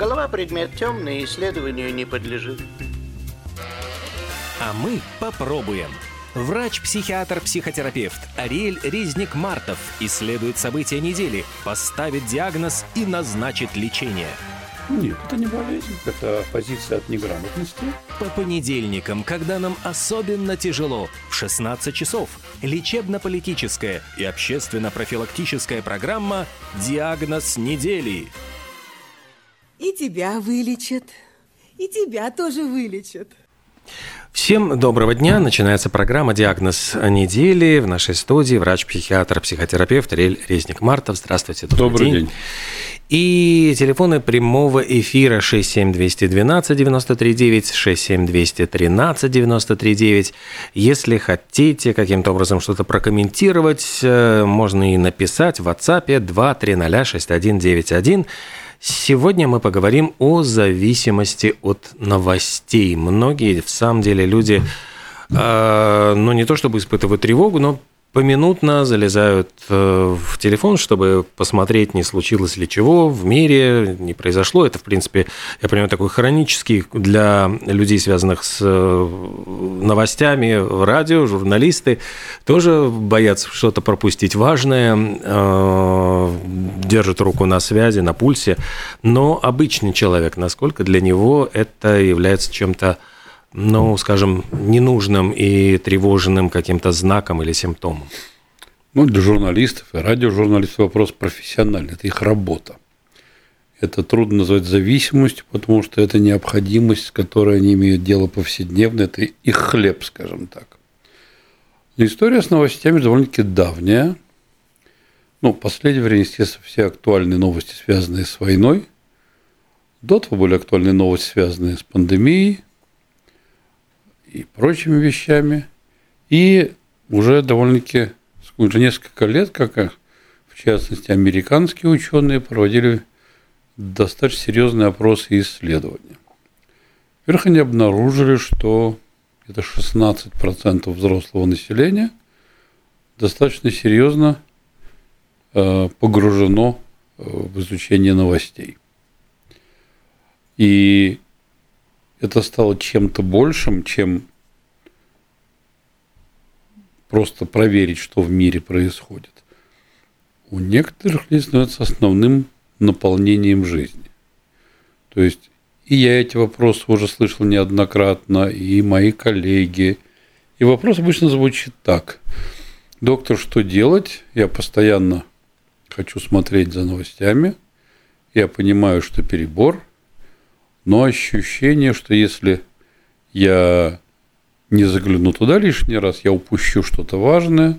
Голова предмет темный, исследованию не подлежит. А мы попробуем. Врач-психиатр-психотерапевт Ариэль Резник-Мартов исследует события недели, поставит диагноз и назначит лечение. Нет, это не болезнь, это позиция от неграмотности. По понедельникам, когда нам особенно тяжело, в 16 часов, лечебно-политическая и общественно-профилактическая программа «Диагноз недели». И тебя вылечат, и тебя тоже вылечат. Всем доброго дня. Начинается программа «Диагноз недели». В нашей студии врач-психиатр, психотерапевт Рель Резник Мартов. Здравствуйте. Добрый, добрый день. день. И телефоны прямого эфира 67212 939 67213 939. Если хотите каким-то образом что-то прокомментировать, э, можно и написать в WhatsApp 230 6191. Сегодня мы поговорим о зависимости от новостей. Многие, в самом деле, люди, э, ну не то чтобы испытывают тревогу, но поминутно залезают э, в телефон, чтобы посмотреть, не случилось ли чего в мире, не произошло. Это, в принципе, я понимаю, такой хронический для людей, связанных с э, новостями, радио, журналисты, тоже боятся что-то пропустить важное, э, держат руку на связи, на пульсе. Но обычный человек, насколько для него это является чем-то ну, скажем, ненужным и тревожным каким-то знаком или симптомом? Ну, для журналистов и радиожурналистов вопрос профессиональный, это их работа. Это трудно назвать зависимостью, потому что это необходимость, с которой они имеют дело повседневно, это их хлеб, скажем так. Но история с новостями довольно-таки давняя. Ну, в последнее время, естественно, все актуальные новости, связанные с войной. До того были актуальные новости, связанные с пандемией – и прочими вещами. И уже довольно-таки уже несколько лет, как в частности американские ученые проводили достаточно серьезные опросы и исследования. Во-первых, они обнаружили, что это 16% взрослого населения достаточно серьезно э, погружено э, в изучение новостей. И это стало чем-то большим, чем просто проверить, что в мире происходит. У некоторых людей становится основным наполнением жизни. То есть и я эти вопросы уже слышал неоднократно, и мои коллеги. И вопрос обычно звучит так. Доктор, что делать? Я постоянно хочу смотреть за новостями. Я понимаю, что перебор – но ощущение, что если я не загляну туда лишний раз, я упущу что-то важное.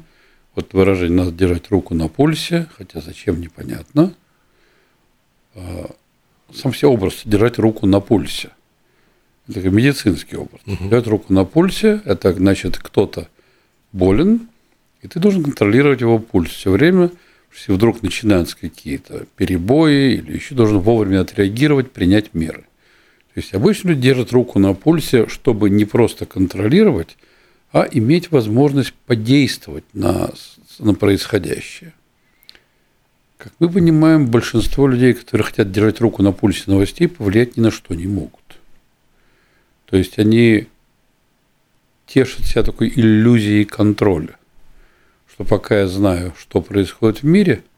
Вот выражение «надо держать руку на пульсе», хотя зачем, непонятно. А, сам все образ «держать руку на пульсе». Это медицинский образ. Угу. Держать руку на пульсе – это значит, кто-то болен, и ты должен контролировать его пульс все время, если вдруг начинаются какие-то перебои или еще должен вовремя отреагировать, принять меры. То есть обычно люди держат руку на пульсе, чтобы не просто контролировать, а иметь возможность подействовать на, на происходящее. Как мы понимаем, большинство людей, которые хотят держать руку на пульсе новостей, повлиять ни на что не могут. То есть они тешат себя такой иллюзией контроля, что пока я знаю, что происходит в мире –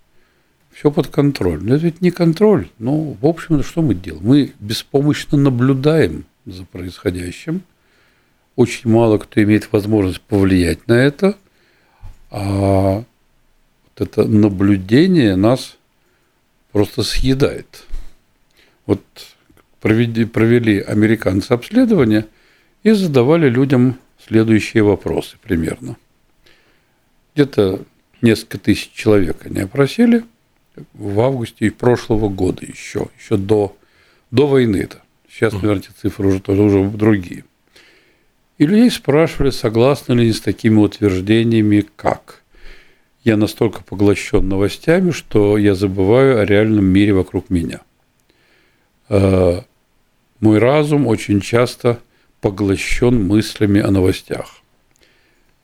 все под контролем. Но это ведь не контроль. Ну, в общем, что мы делаем? Мы беспомощно наблюдаем за происходящим. Очень мало кто имеет возможность повлиять на это. А вот это наблюдение нас просто съедает. Вот провели американцы обследование и задавали людям следующие вопросы примерно. Где-то несколько тысяч человек они опросили – в августе прошлого года еще, еще до, до войны это. Сейчас, наверное, эти цифры уже тоже уже другие. И людей спрашивали, согласны ли они с такими утверждениями, как я настолько поглощен новостями, что я забываю о реальном мире вокруг меня. А, мой разум очень часто поглощен мыслями о новостях.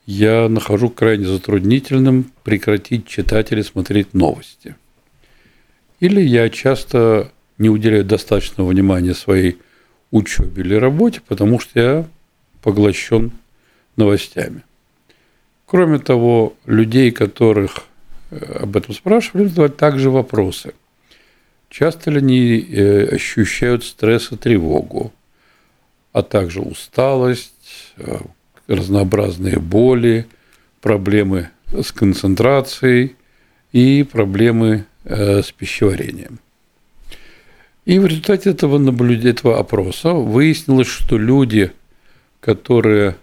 Я нахожу крайне затруднительным прекратить читать или смотреть новости – или я часто не уделяю достаточного внимания своей учебе или работе, потому что я поглощен новостями. Кроме того, людей, которых э, об этом спрашивали, задавать также вопросы. Часто ли они э, ощущают стресс и тревогу, а также усталость, э, разнообразные боли, проблемы с концентрацией и проблемы с пищеварением. И в результате этого наблюдения, этого опроса выяснилось, что люди, которые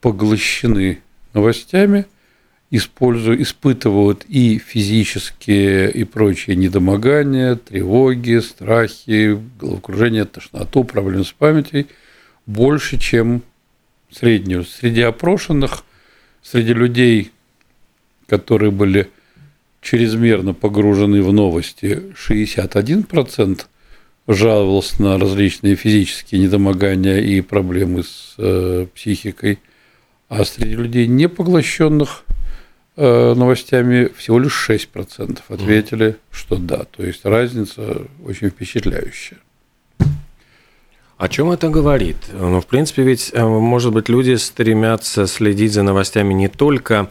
поглощены новостями, используют, испытывают и физические, и прочие недомогания, тревоги, страхи, головокружение, тошноту, проблемы с памятью больше, чем среднюю. Среди опрошенных, среди людей, которые были чрезмерно погружены в новости, 61% жаловался на различные физические недомогания и проблемы с э, психикой, а среди людей, не поглощенных э, новостями, всего лишь 6% ответили, что да. То есть разница очень впечатляющая. О чем это говорит? Ну, в принципе, ведь, э, может быть, люди стремятся следить за новостями не только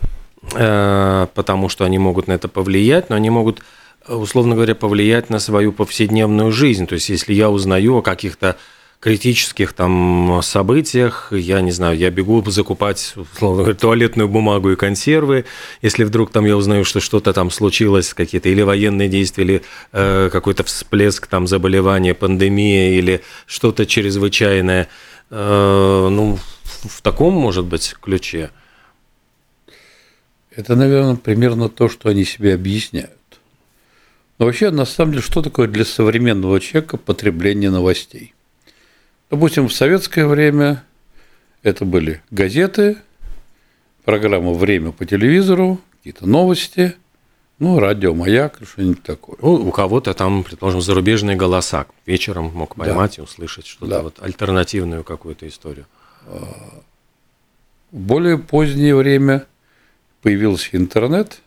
потому, что они могут на это повлиять, но они могут условно говоря, повлиять на свою повседневную жизнь. То есть, если я узнаю о каких-то критических там событиях, я не знаю, я бегу закупать, условно говоря, туалетную бумагу и консервы, если вдруг там я узнаю, что что-то там случилось, какие-то или военные действия, или э, какой-то всплеск там заболевания, пандемия, или что-то чрезвычайное, э, ну, в таком, может быть, ключе. Это, наверное, примерно то, что они себе объясняют. Но вообще, на самом деле, что такое для современного человека потребление новостей? Допустим, в советское время это были газеты, программа «Время» по телевизору, какие-то новости, ну, радио, маяк, что-нибудь такое. Ну, у кого-то там, предположим, зарубежные голоса. Вечером мог поймать да. и услышать что-то да. вот альтернативную какую-то историю. В более позднее время появился интернет,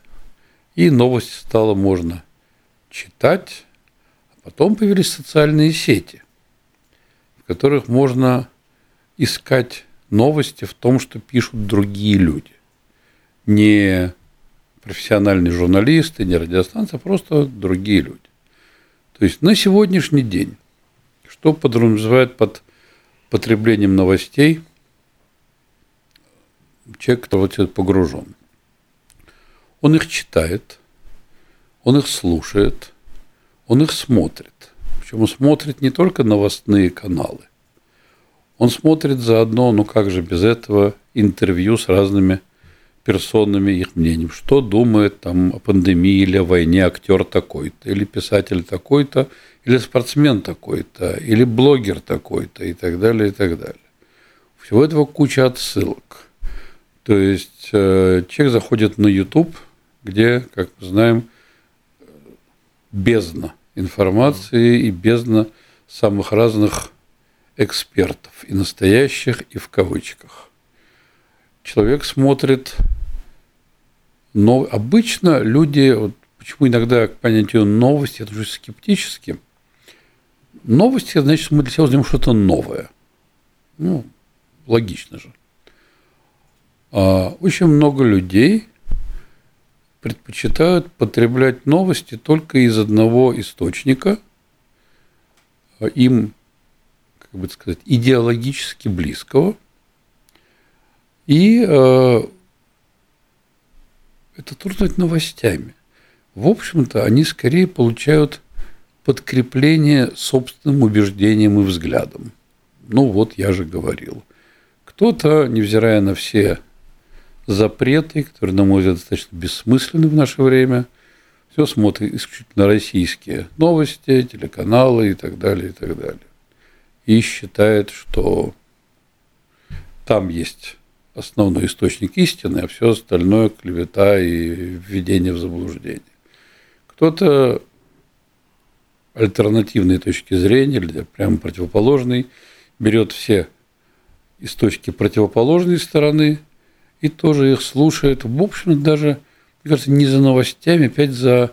и новости стало можно читать, а потом появились социальные сети, в которых можно искать новости в том, что пишут другие люди. Не профессиональные журналисты, не радиостанции, а просто другие люди. То есть на сегодняшний день, что подразумевает под потреблением новостей человек, который погружен? Он их читает, он их слушает, он их смотрит. Причем он смотрит не только новостные каналы, он смотрит заодно, ну как же без этого, интервью с разными персонами, их мнением. Что думает там о пандемии или о войне актер такой-то, или писатель такой-то, или спортсмен такой-то, или блогер такой-то, и так далее, и так далее. Всего этого куча отсылок. То есть э, человек заходит на YouTube, где, как мы знаем, бездна информации и бездна самых разных экспертов, и настоящих, и в кавычках. Человек смотрит, но обычно люди, вот почему иногда к понятию новости уже скептически, новости, значит, мы для себя узнаем что-то новое. Ну, логично же. А очень много людей предпочитают потреблять новости только из одного источника, а им, как бы сказать, идеологически близкого. И э, это трудно новостями. В общем-то, они скорее получают подкрепление собственным убеждением и взглядом. Ну вот, я же говорил. Кто-то, невзирая на все запреты, которые, на мой взгляд, достаточно бессмысленны в наше время. Все смотрит исключительно российские новости, телеканалы и так далее, и так далее. И считает, что там есть основной источник истины, а все остальное клевета и введение в заблуждение. Кто-то альтернативной точки зрения, или прямо противоположной, берет все источники противоположной стороны и тоже их слушают. В общем, даже, мне кажется, не за новостями, опять за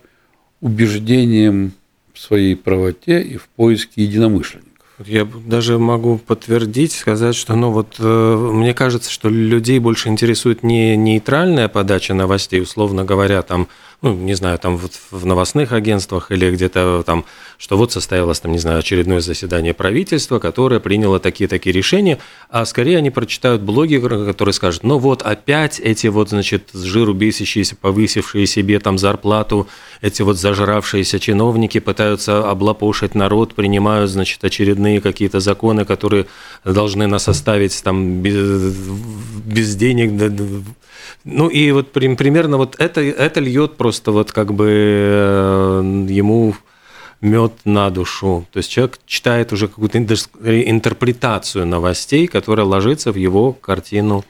убеждением в своей правоте и в поиске единомышленников. Я даже могу подтвердить, сказать, что, ну вот, э, мне кажется, что людей больше интересует не нейтральная подача новостей, условно говоря, там, ну, не знаю, там вот в новостных агентствах или где-то там, что вот состоялось там, не знаю, очередное заседание правительства, которое приняло такие-такие решения, а скорее они прочитают блоги, которые скажут, ну вот опять эти вот, значит, с жиру бесящиеся, повысившие себе там зарплату, эти вот зажравшиеся чиновники пытаются облапошить народ, принимают, значит, очередные какие-то законы, которые должны нас оставить там без, без денег, ну и вот примерно вот это, это льет просто вот как бы э, ему мед на душу. То есть человек читает уже какую-то интерпретацию новостей, которая ложится в его картину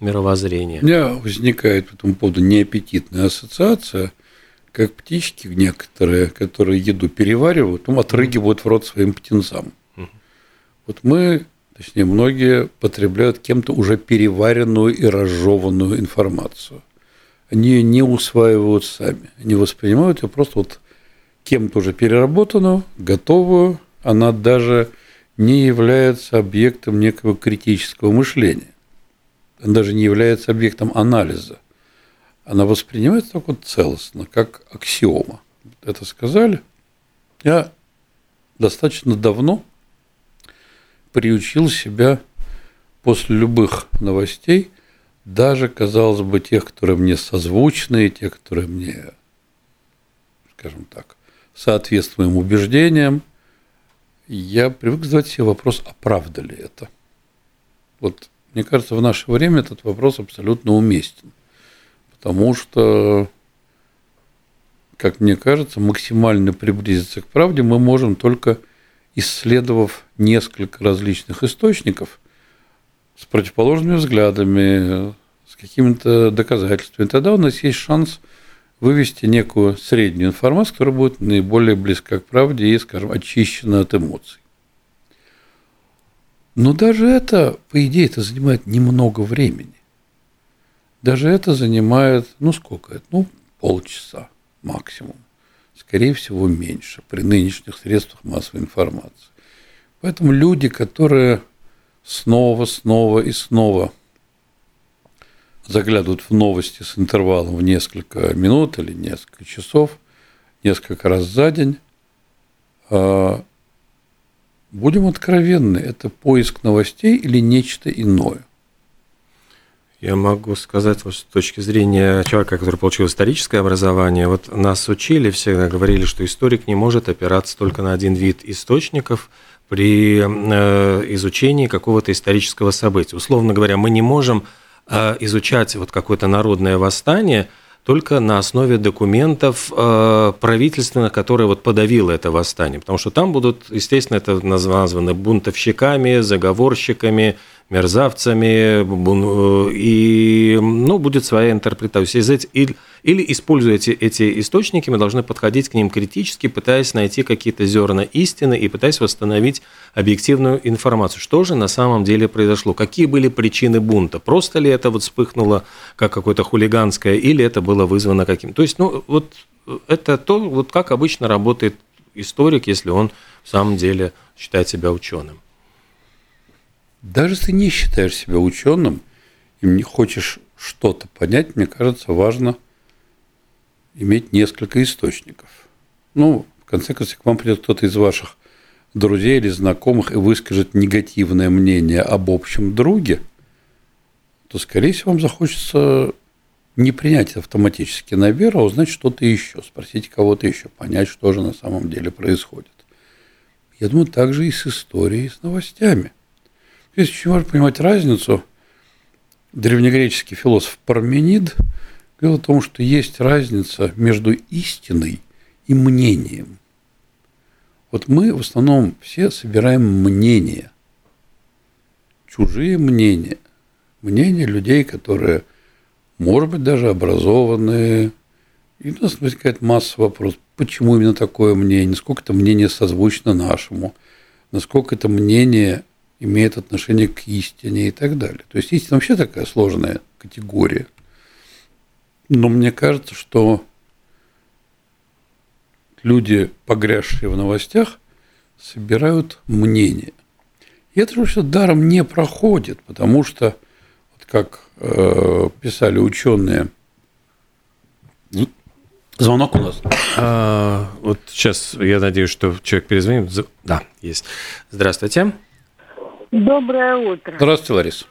мировоззрения. У меня возникает по этому поводу неаппетитная ассоциация, как птички некоторые, которые еду переваривают, ну, отрыгивают в рот своим птенцам. Вот мы Точнее, многие потребляют кем-то уже переваренную и разжеванную информацию. Ее не усваивают сами. Они воспринимают ее просто вот кем-то уже переработанную, готовую. Она даже не является объектом некого критического мышления. Она даже не является объектом анализа. Она воспринимается так вот целостно, как аксиома. Это сказали. Я достаточно давно приучил себя после любых новостей, даже, казалось бы, тех, которые мне созвучны, тех, которые мне, скажем так, соответствуют моим убеждениям, я привык задавать себе вопрос, а правда ли это? Вот, мне кажется, в наше время этот вопрос абсолютно уместен, потому что, как мне кажется, максимально приблизиться к правде мы можем только – исследовав несколько различных источников с противоположными взглядами, с какими-то доказательствами, тогда у нас есть шанс вывести некую среднюю информацию, которая будет наиболее близка к правде и, скажем, очищена от эмоций. Но даже это, по идее, это занимает немного времени. Даже это занимает, ну сколько это? Ну, полчаса максимум скорее всего, меньше при нынешних средствах массовой информации. Поэтому люди, которые снова, снова и снова заглядывают в новости с интервалом в несколько минут или несколько часов, несколько раз за день, а, будем откровенны, это поиск новостей или нечто иное. Я могу сказать, вот с точки зрения человека, который получил историческое образование, вот нас учили, всегда говорили, что историк не может опираться только на один вид источников при э, изучении какого-то исторического события. Условно говоря, мы не можем э, изучать вот какое-то народное восстание только на основе документов э, правительственных, которые вот подавило это восстание, потому что там будут, естественно, это названы бунтовщиками, заговорщиками, мерзавцами, э, и ну, будет своя интерпретация. Или, или используя эти, эти источники, мы должны подходить к ним критически, пытаясь найти какие-то зерна истины и пытаясь восстановить объективную информацию. Что же на самом деле произошло? Какие были причины бунта? Просто ли это вот вспыхнуло как какое-то хулиганское, или это было вызвано каким? То есть, ну, вот это то, вот как обычно работает историк, если он в самом деле считает себя ученым. Даже если не считаешь себя ученым и не хочешь что-то понять, мне кажется, важно иметь несколько источников. Ну, в конце концов, к вам придет кто-то из ваших друзей или знакомых и выскажет негативное мнение об общем друге, то, скорее всего, вам захочется не принять автоматически на веру, а узнать что-то еще, спросить кого-то еще, понять, что же на самом деле происходит. Я думаю, так же и с историей, и с новостями – Очень важно понимать разницу. Древнегреческий философ Парменид говорил о том, что есть разница между истиной и мнением. Вот мы в основном все собираем мнения, чужие мнения, мнения людей, которые, может быть, даже образованные. И у нас возникает масса вопросов, почему именно такое мнение, насколько это мнение созвучно нашему, насколько это мнение имеет отношение к истине и так далее. То есть истина вообще такая сложная категория. Но мне кажется, что люди, погрязшие в новостях, собирают мнение. И это же все даром не проходит, потому что, вот как э, писали ученые, звонок у нас. А, вот сейчас я надеюсь, что человек перезвонит. Да, есть. Здравствуйте. Доброе утро. Здравствуйте, Лариса.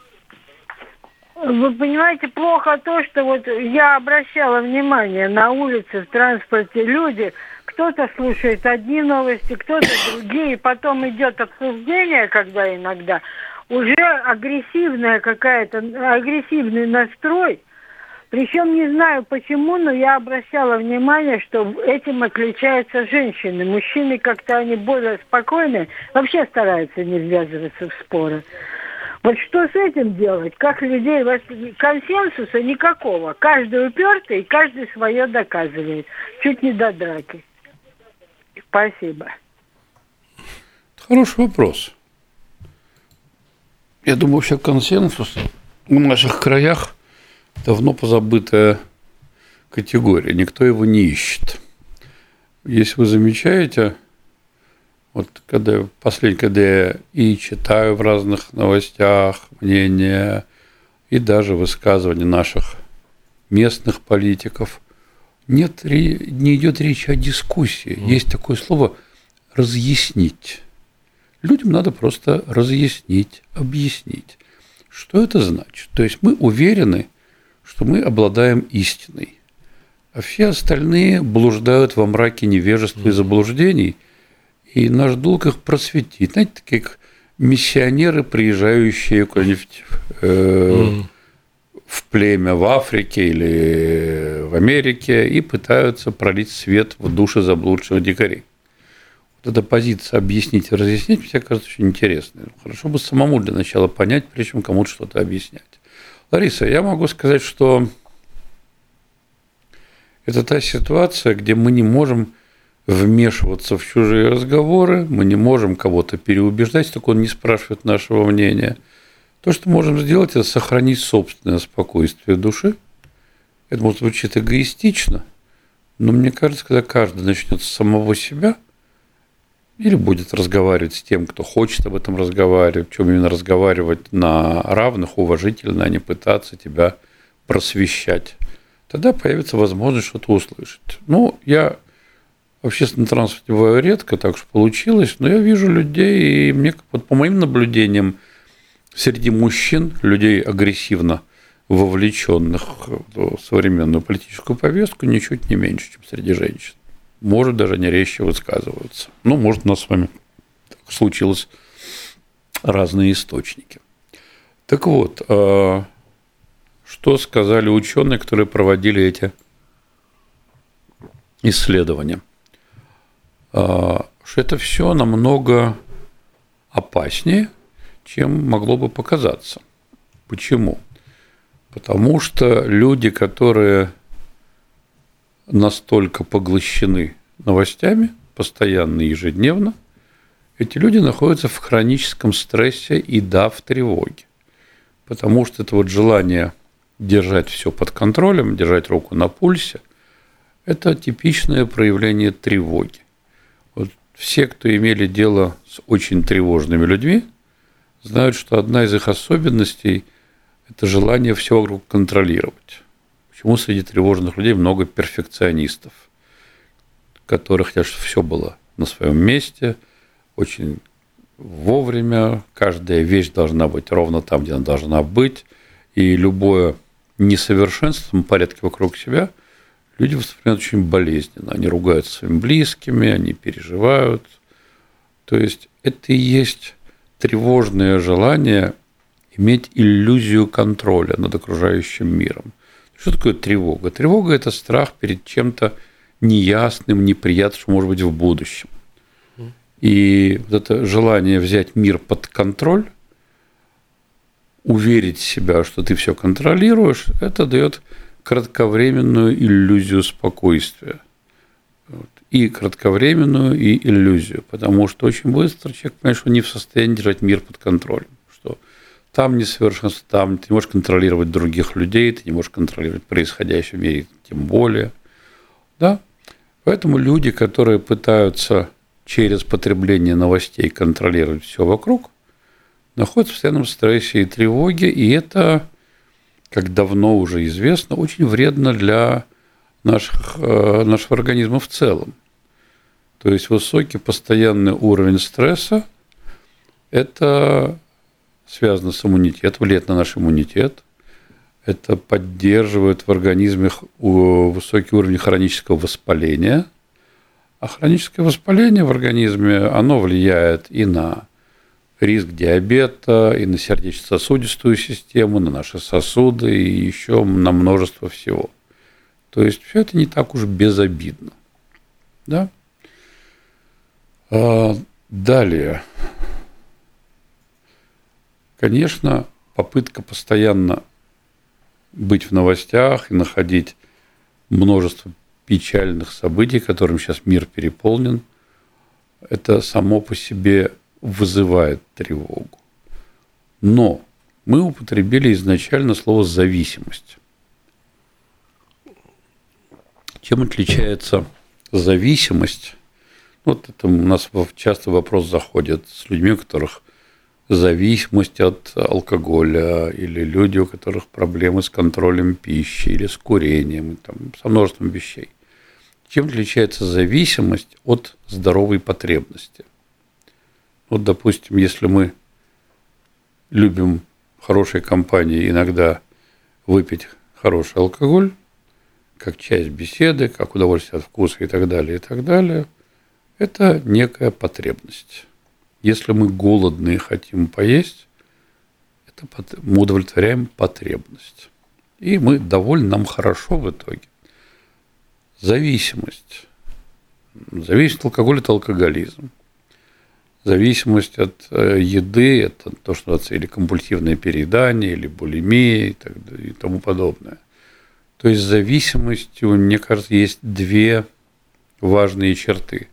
Вы понимаете, плохо то, что вот я обращала внимание на улице, в транспорте люди, кто-то слушает одни новости, кто-то другие, потом идет обсуждение, когда иногда уже агрессивная какая-то, агрессивный настрой. Причем не знаю почему, но я обращала внимание, что этим отличаются женщины. Мужчины как-то они более спокойные, вообще стараются не ввязываться в споры. Вот что с этим делать? Как людей... Консенсуса никакого. Каждый упертый, и каждый свое доказывает. Чуть не до драки. Спасибо. Хороший вопрос. Я думаю, вообще консенсус в наших краях давно позабытая категория. Никто его не ищет. Если вы замечаете, вот когда последний, когда я и читаю в разных новостях мнения, и даже высказывания наших местных политиков, нет, не идет речи о дискуссии. Mm. Есть такое слово разъяснить. Людям надо просто разъяснить, объяснить. Что это значит? То есть мы уверены, что мы обладаем истиной, а все остальные блуждают во мраке невежества и заблуждений – и наш долг их просветить. Знаете, такие как миссионеры, приезжающие куда-нибудь э, в племя в Африке или в Америке и пытаются пролить свет в души заблудших дикарей. Вот эта позиция объяснить и разъяснить, мне кажется, очень интересной. Хорошо бы самому для начала понять, прежде чем кому-то что-то объяснять. Лариса, я могу сказать, что это та ситуация, где мы не можем вмешиваться в чужие разговоры, мы не можем кого-то переубеждать, так он не спрашивает нашего мнения. То, что можем сделать, это сохранить собственное спокойствие души. Это может звучит эгоистично, но мне кажется, когда каждый начнет с самого себя или будет разговаривать с тем, кто хочет об этом разговаривать, чем именно разговаривать на равных, уважительно, а не пытаться тебя просвещать, тогда появится возможность что-то услышать. Ну, я в общественном транспорте бываю редко, так что получилось, но я вижу людей, и мне, вот по моим наблюдениям, среди мужчин, людей агрессивно вовлеченных в современную политическую повестку, ничуть не меньше, чем среди женщин. Может, даже не резче высказываются. Ну, может, у нас с вами случилось разные источники. Так вот, а, что сказали ученые, которые проводили эти исследования – а, что это все намного опаснее, чем могло бы показаться. Почему? Потому что люди, которые настолько поглощены новостями, постоянно ежедневно, эти люди находятся в хроническом стрессе и да, в тревоге. Потому что это вот желание держать все под контролем, держать руку на пульсе, это типичное проявление тревоги все, кто имели дело с очень тревожными людьми, знают, что одна из их особенностей – это желание все вокруг контролировать. Почему среди тревожных людей много перфекционистов, которых хотят, чтобы все было на своем месте, очень вовремя, каждая вещь должна быть ровно там, где она должна быть, и любое несовершенство в порядке вокруг себя – люди воспринимают очень болезненно. Они ругаются своими близкими, они переживают. То есть это и есть тревожное желание иметь иллюзию контроля над окружающим миром. Что такое тревога? Тревога – это страх перед чем-то неясным, неприятным, что может быть в будущем. И вот это желание взять мир под контроль, уверить себя, что ты все контролируешь, это дает кратковременную иллюзию спокойствия. И кратковременную, и иллюзию. Потому что очень быстро человек понимает, что не в состоянии держать мир под контролем. Там несовершенство, там ты не можешь контролировать других людей, ты не можешь контролировать происходящее в мире, тем более. Да? Поэтому люди, которые пытаются через потребление новостей контролировать все вокруг, находятся в постоянном стрессе и тревоге, и это, как давно уже известно, очень вредно для наших, э, нашего организма в целом. То есть высокий постоянный уровень стресса – это связано с иммунитетом, влияет на наш иммунитет. Это поддерживает в организме высокий уровень хронического воспаления. А хроническое воспаление в организме, оно влияет и на риск диабета, и на сердечно-сосудистую систему, на наши сосуды, и еще на множество всего. То есть все это не так уж безобидно. Да? А, далее. Конечно, попытка постоянно быть в новостях и находить множество печальных событий, которым сейчас мир переполнен, это само по себе вызывает тревогу. Но мы употребили изначально слово «зависимость». Чем отличается зависимость? Вот это у нас часто вопрос заходит с людьми, у которых зависимость от алкоголя, или люди, у которых проблемы с контролем пищи, или с курением, там, со множеством вещей. Чем отличается зависимость от здоровой потребности? Вот, допустим, если мы любим хорошей компании иногда выпить хороший алкоголь, как часть беседы, как удовольствие от вкуса и так далее, и так далее, это некая потребность. Если мы голодные хотим поесть, это мы удовлетворяем потребность. И мы довольны, нам хорошо в итоге. Зависимость. Зависимость от алкоголя – это алкоголизм. Зависимость от э, еды – это то, что называется или компульсивное переедание, или булимия и, так, и тому подобное. То есть зависимостью, мне кажется, есть две важные черты.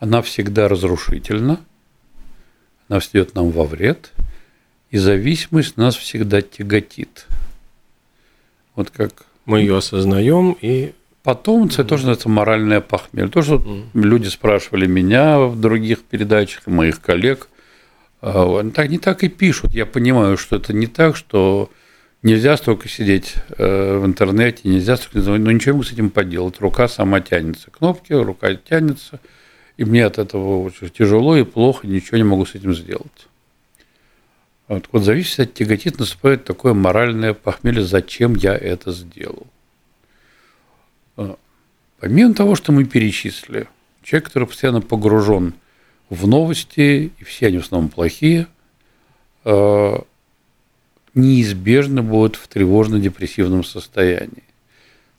Она всегда разрушительна – она встает нам во вред, и зависимость нас всегда тяготит. Вот как... Мы ее осознаем и Потом это тоже называется моральное похмелье. То, что mm. люди спрашивали меня в других передачах, моих коллег, а, они так, не так и пишут. Я понимаю, что это не так, что нельзя столько сидеть э, в интернете, нельзя столько но ничего с этим поделать. Рука сама тянется. Кнопки, рука тянется – и мне от этого очень тяжело и плохо, ничего не могу с этим сделать. Вот, вот зависит от тяготит, наступает такое моральное похмелье, зачем я это сделал. А, помимо того, что мы перечислили, человек, который постоянно погружен в новости, и все они в основном плохие, а, неизбежно будет в тревожно-депрессивном состоянии.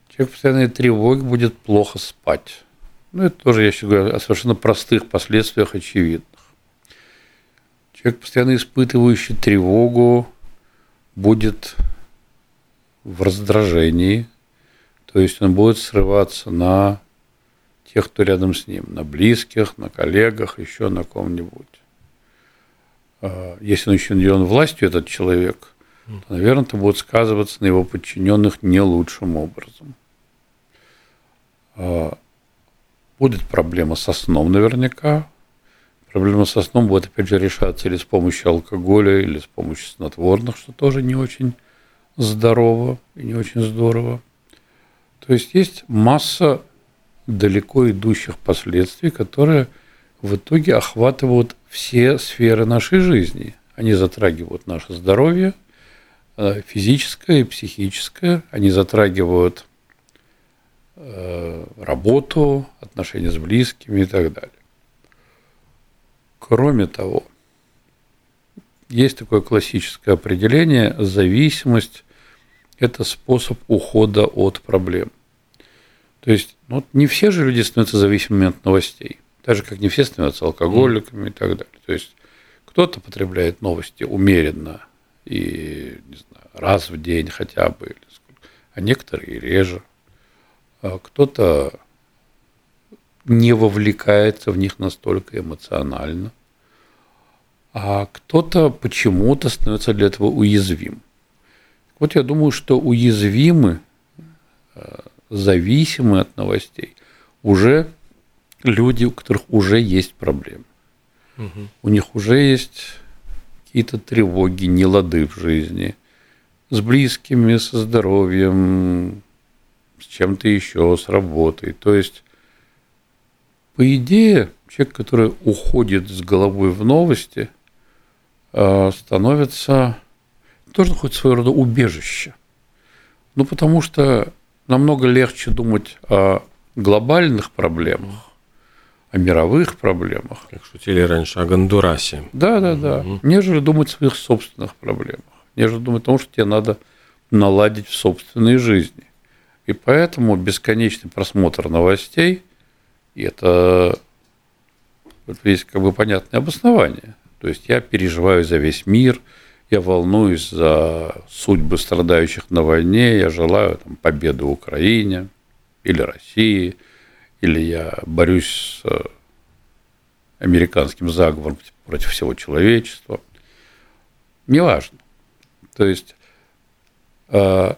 Человек в постоянной тревоге будет плохо спать. Ну, это тоже, я сейчас говорю, о совершенно простых последствиях очевидных. Человек, постоянно испытывающий тревогу, будет в раздражении, то есть он будет срываться на тех, кто рядом с ним, на близких, на коллегах, еще на ком-нибудь. А, если он еще наделен властью, этот человек, то, наверное, это будет сказываться на его подчиненных не лучшим образом. Будет проблема со сном наверняка. Проблема со сном будет, опять же, решаться или с помощью алкоголя, или с помощью снотворных, что тоже не очень здорово и не очень здорово. То есть есть масса далеко идущих последствий, которые в итоге охватывают все сферы нашей жизни. Они затрагивают наше здоровье, э, физическое и психическое, они затрагивают работу, отношения с близкими и так далее. Кроме того, есть такое классическое определение, зависимость – это способ ухода от проблем. То есть ну, не все же люди становятся зависимыми от новостей, так же, как не все становятся алкоголиками и так далее. То есть кто-то потребляет новости умеренно и не знаю, раз в день хотя бы, а некоторые реже. А кто-то не вовлекается в них настолько эмоционально, а кто-то почему-то становится для этого уязвим. Вот я думаю, что уязвимы, э, зависимы от новостей уже люди, у которых уже есть проблемы. У них уже есть какие-то тревоги, нелады в жизни. С близкими, со здоровьем, с чем-то еще, с работой. То есть, по идее, человек, который уходит с головой в новости, э, становится тоже хоть своего рода убежище. Ну, потому что намного легче думать о глобальных проблемах, о мировых проблемах. Как шутили раньше о Гондурасе. Да, да, да. Угу. Нежели думать о своих собственных проблемах. Нежели думать о том, что тебе надо наладить в собственной жизни. И поэтому бесконечный просмотр новостей, и это есть как бы понятное обоснование. То есть я переживаю за весь мир, я волнуюсь за судьбы страдающих на войне, я желаю там, победы Украине или России, или я борюсь с американским заговором против всего человечества. Неважно. То есть э,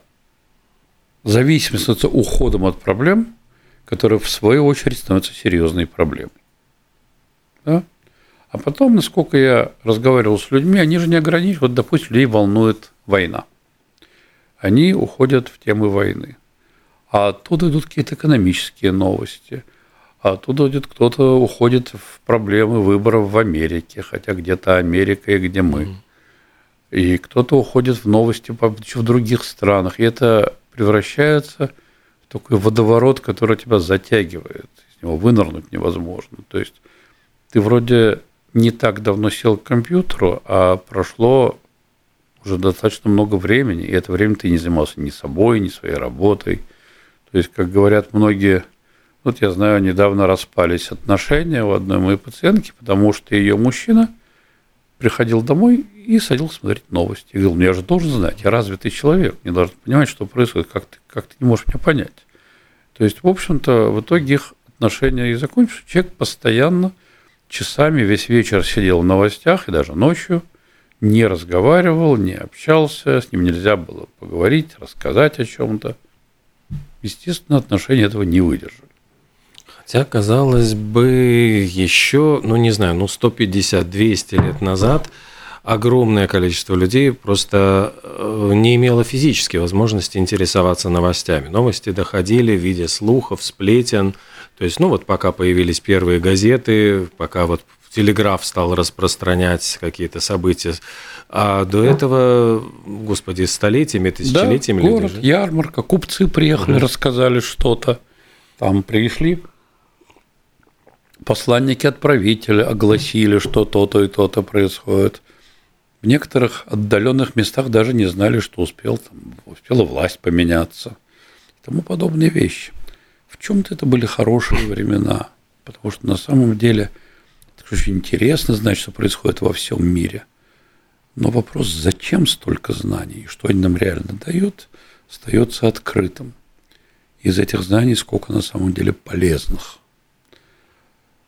зависимость становится уходом от проблем, которые в свою очередь становятся серьезной проблемой. Да? А потом, насколько я разговаривал с людьми, они же не ограничивают, вот, допустим, людей волнует война. Они уходят в темы войны. А оттуда идут какие-то экономические новости. А оттуда идет кто-то уходит в проблемы выборов в Америке, хотя где-то Америка и где мы. И кто-то уходит в новости в других странах. И это превращается в такой водоворот, который тебя затягивает. Из него вынырнуть невозможно. То есть ты вроде не так давно сел к компьютеру, а прошло уже достаточно много времени, и это время ты не занимался ни собой, ни своей работой. То есть, как говорят многие, вот я знаю, недавно распались отношения у одной моей пациентки, потому что ее мужчина приходил домой и садился смотреть новости. И говорил, ну я же должен знать, я развитый человек, не должен понимать, что происходит, как ты, как ты не можешь меня понять. То есть, в общем-то, в итоге их отношения и закончились. Человек постоянно часами весь вечер сидел в новостях и даже ночью не разговаривал, не общался, с ним нельзя было поговорить, рассказать о чем-то. Естественно, отношения этого не выдержали. Хотя, казалось бы, еще, ну не знаю, ну 150-200 лет назад огромное количество людей просто э, не имело физической возможности интересоваться новостями. Новости доходили в виде слухов, сплетен, то есть, ну вот пока появились первые газеты, пока вот телеграф стал распространять какие-то события, а до этого, господи, столетиями, тысячелетиями да, город, люди ярмарка, купцы приехали, угу. рассказали что-то, там пришли посланники отправителя, огласили, что то-то и то-то происходит. В некоторых отдаленных местах даже не знали, что успел, там, успела власть поменяться и тому подобные вещи в чем-то это были хорошие времена, потому что на самом деле это очень интересно знать, что происходит во всем мире. Но вопрос, зачем столько знаний, что они нам реально дают, остается открытым. Из этих знаний сколько на самом деле полезных.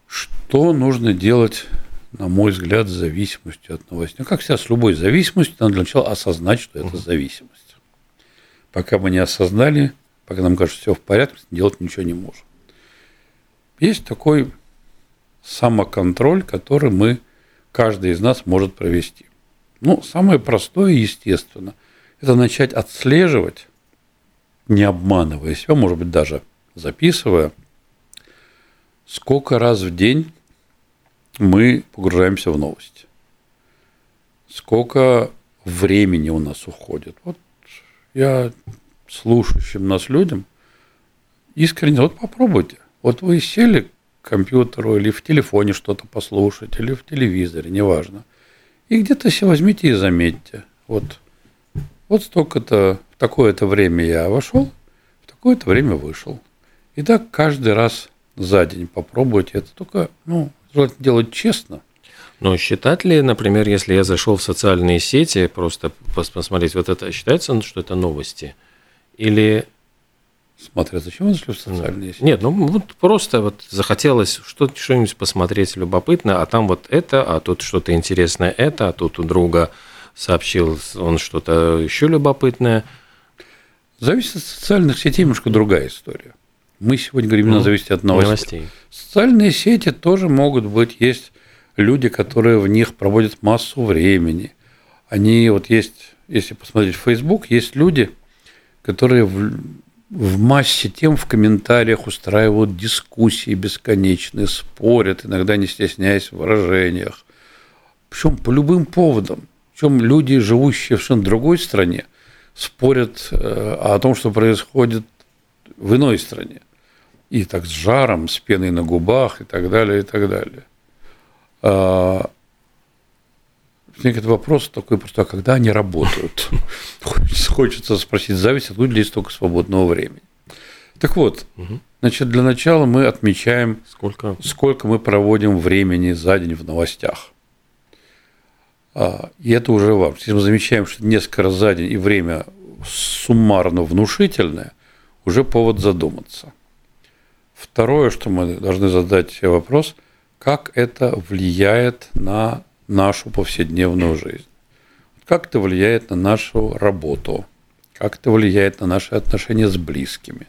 Что нужно делать, на мой взгляд, с зависимостью от новостей? Ну, как всегда, с любой зависимостью, надо для начала осознать, что это зависимость. Пока мы не осознали, пока нам кажется, все в порядке, делать ничего не можем. Есть такой самоконтроль, который мы, каждый из нас может провести. Ну, самое простое, естественно, это начать отслеживать, не обманывая себя, может быть, даже записывая, сколько раз в день мы погружаемся в новости. Сколько времени у нас уходит. Вот я слушающим нас людям искренне, вот попробуйте. Вот вы сели к компьютеру или в телефоне что-то послушать, или в телевизоре, неважно. И где-то себе возьмите и заметьте. Вот, вот столько-то, в такое-то время я вошел, в такое-то время вышел. И так каждый раз за день попробуйте это. Только, ну, желательно делать честно. Но считать ли, например, если я зашел в социальные сети, просто посмотреть вот это, считается, что это новости – или Смотря зачем он зашли в социальные сети? Нет, ну вот просто вот захотелось что- что-нибудь посмотреть любопытно, а там вот это, а тут что-то интересное это, а тут у друга сообщил он что-то еще любопытное. Зависит от социальных сетей немножко другая история. Мы сегодня говорим, именно Ну, зависит от новостей. Новостей. Социальные сети тоже могут быть. Есть люди, которые в них проводят массу времени. Они вот есть, если посмотреть Facebook, есть люди, которые в, в массе тем в комментариях устраивают дискуссии бесконечные, спорят, иногда не стесняясь в выражениях. Причем по любым поводам. Причем люди, живущие в совершенно другой стране, спорят э, о том, что происходит в иной стране. И так с жаром, с пеной на губах и так далее, и так далее. А, Возникает вопрос такой просто, а когда они работают? Хочется, спросить, зависть, откуда здесь столько свободного времени? Так вот, значит, для начала мы отмечаем, Сколько? сколько мы проводим времени за день в новостях. А, И это уже важно. Если мы замечаем, что несколько раз за день и время суммарно внушительное, уже повод задуматься. Второе, что мы должны задать себе вопрос, как это влияет на нашу повседневную жизнь. Как это влияет на нашу работу, как это влияет на наши отношения с близкими,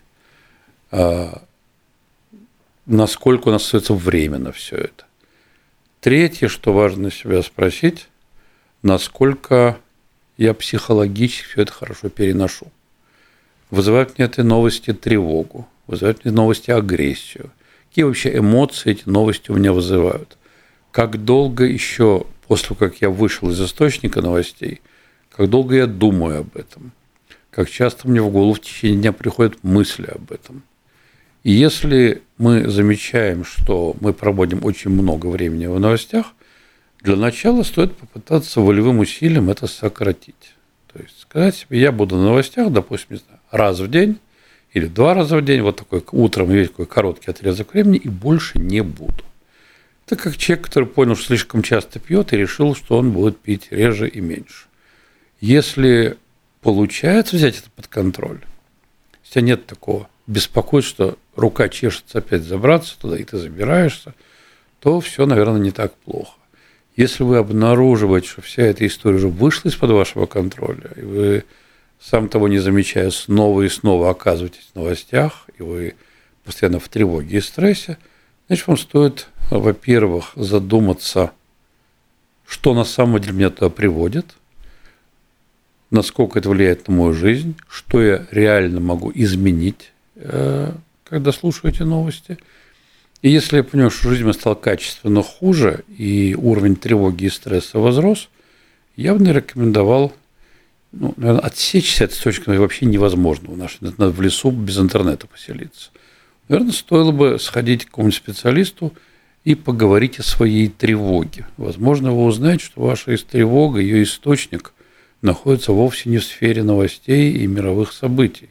А, насколько у нас остается время на все это. Третье, что важно себя спросить, насколько я психологически все это хорошо переношу. Вызывают мне эти новости тревогу, вызывают мне новости агрессию. Какие вообще эмоции эти новости у меня вызывают? Как долго еще после того, как я вышел из источника новостей, как долго я думаю об этом? Как часто мне в голову в течение дня приходят мысли об этом? И если мы замечаем, что мы проводим очень много времени в новостях, для начала стоит попытаться волевым усилием это сократить. То есть сказать себе, я буду на новостях, допустим, не знаю, раз в день или два раза в день, вот такой утром есть такой короткий отрезок времени, и больше не буду. Это как человек, который понял, что слишком часто пьет и решил, что он будет пить реже и меньше. Если получается взять это под контроль, тебя нет такого беспокойства, что рука чешется опять забраться туда, и ты забираешься, то все, наверное, не так плохо. Если вы обнаруживаете, что вся эта история уже вышла из-под вашего контроля, и вы, сам того не замечая, снова и снова оказываетесь в новостях, и вы постоянно в тревоге и стрессе, значит, вам стоит, во-первых, задуматься, что на самом деле меня туда приводит, насколько это влияет на мою жизнь, что я реально могу изменить, э, когда слушаю эти новости. И если я понимаю, что жизнь моя стала качественно хуже, и уровень тревоги и стресса возрос, я бы не рекомендовал ну, наверное, отсечься от источника вообще невозможно. Нас надо в лесу без интернета поселиться. Наверное, стоило бы сходить к какому-нибудь специалисту и поговорить о своей тревоге. Возможно, вы узнаете, что ваша тревога, ее источник находится вовсе не в сфере новостей и мировых событий.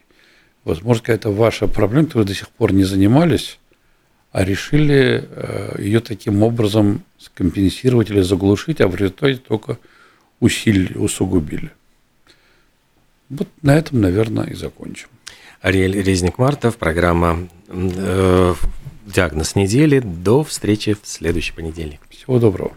Возможно, какая-то ваша проблема, которой вы до сих пор не занимались, а решили ее таким образом скомпенсировать или заглушить, а в результате только усилили, усугубили. Вот на этом, наверное, и закончим. Ариэль Резник-Мартов, программа э, «Диагноз недели». До встречи в следующий понедельник. Всего доброго.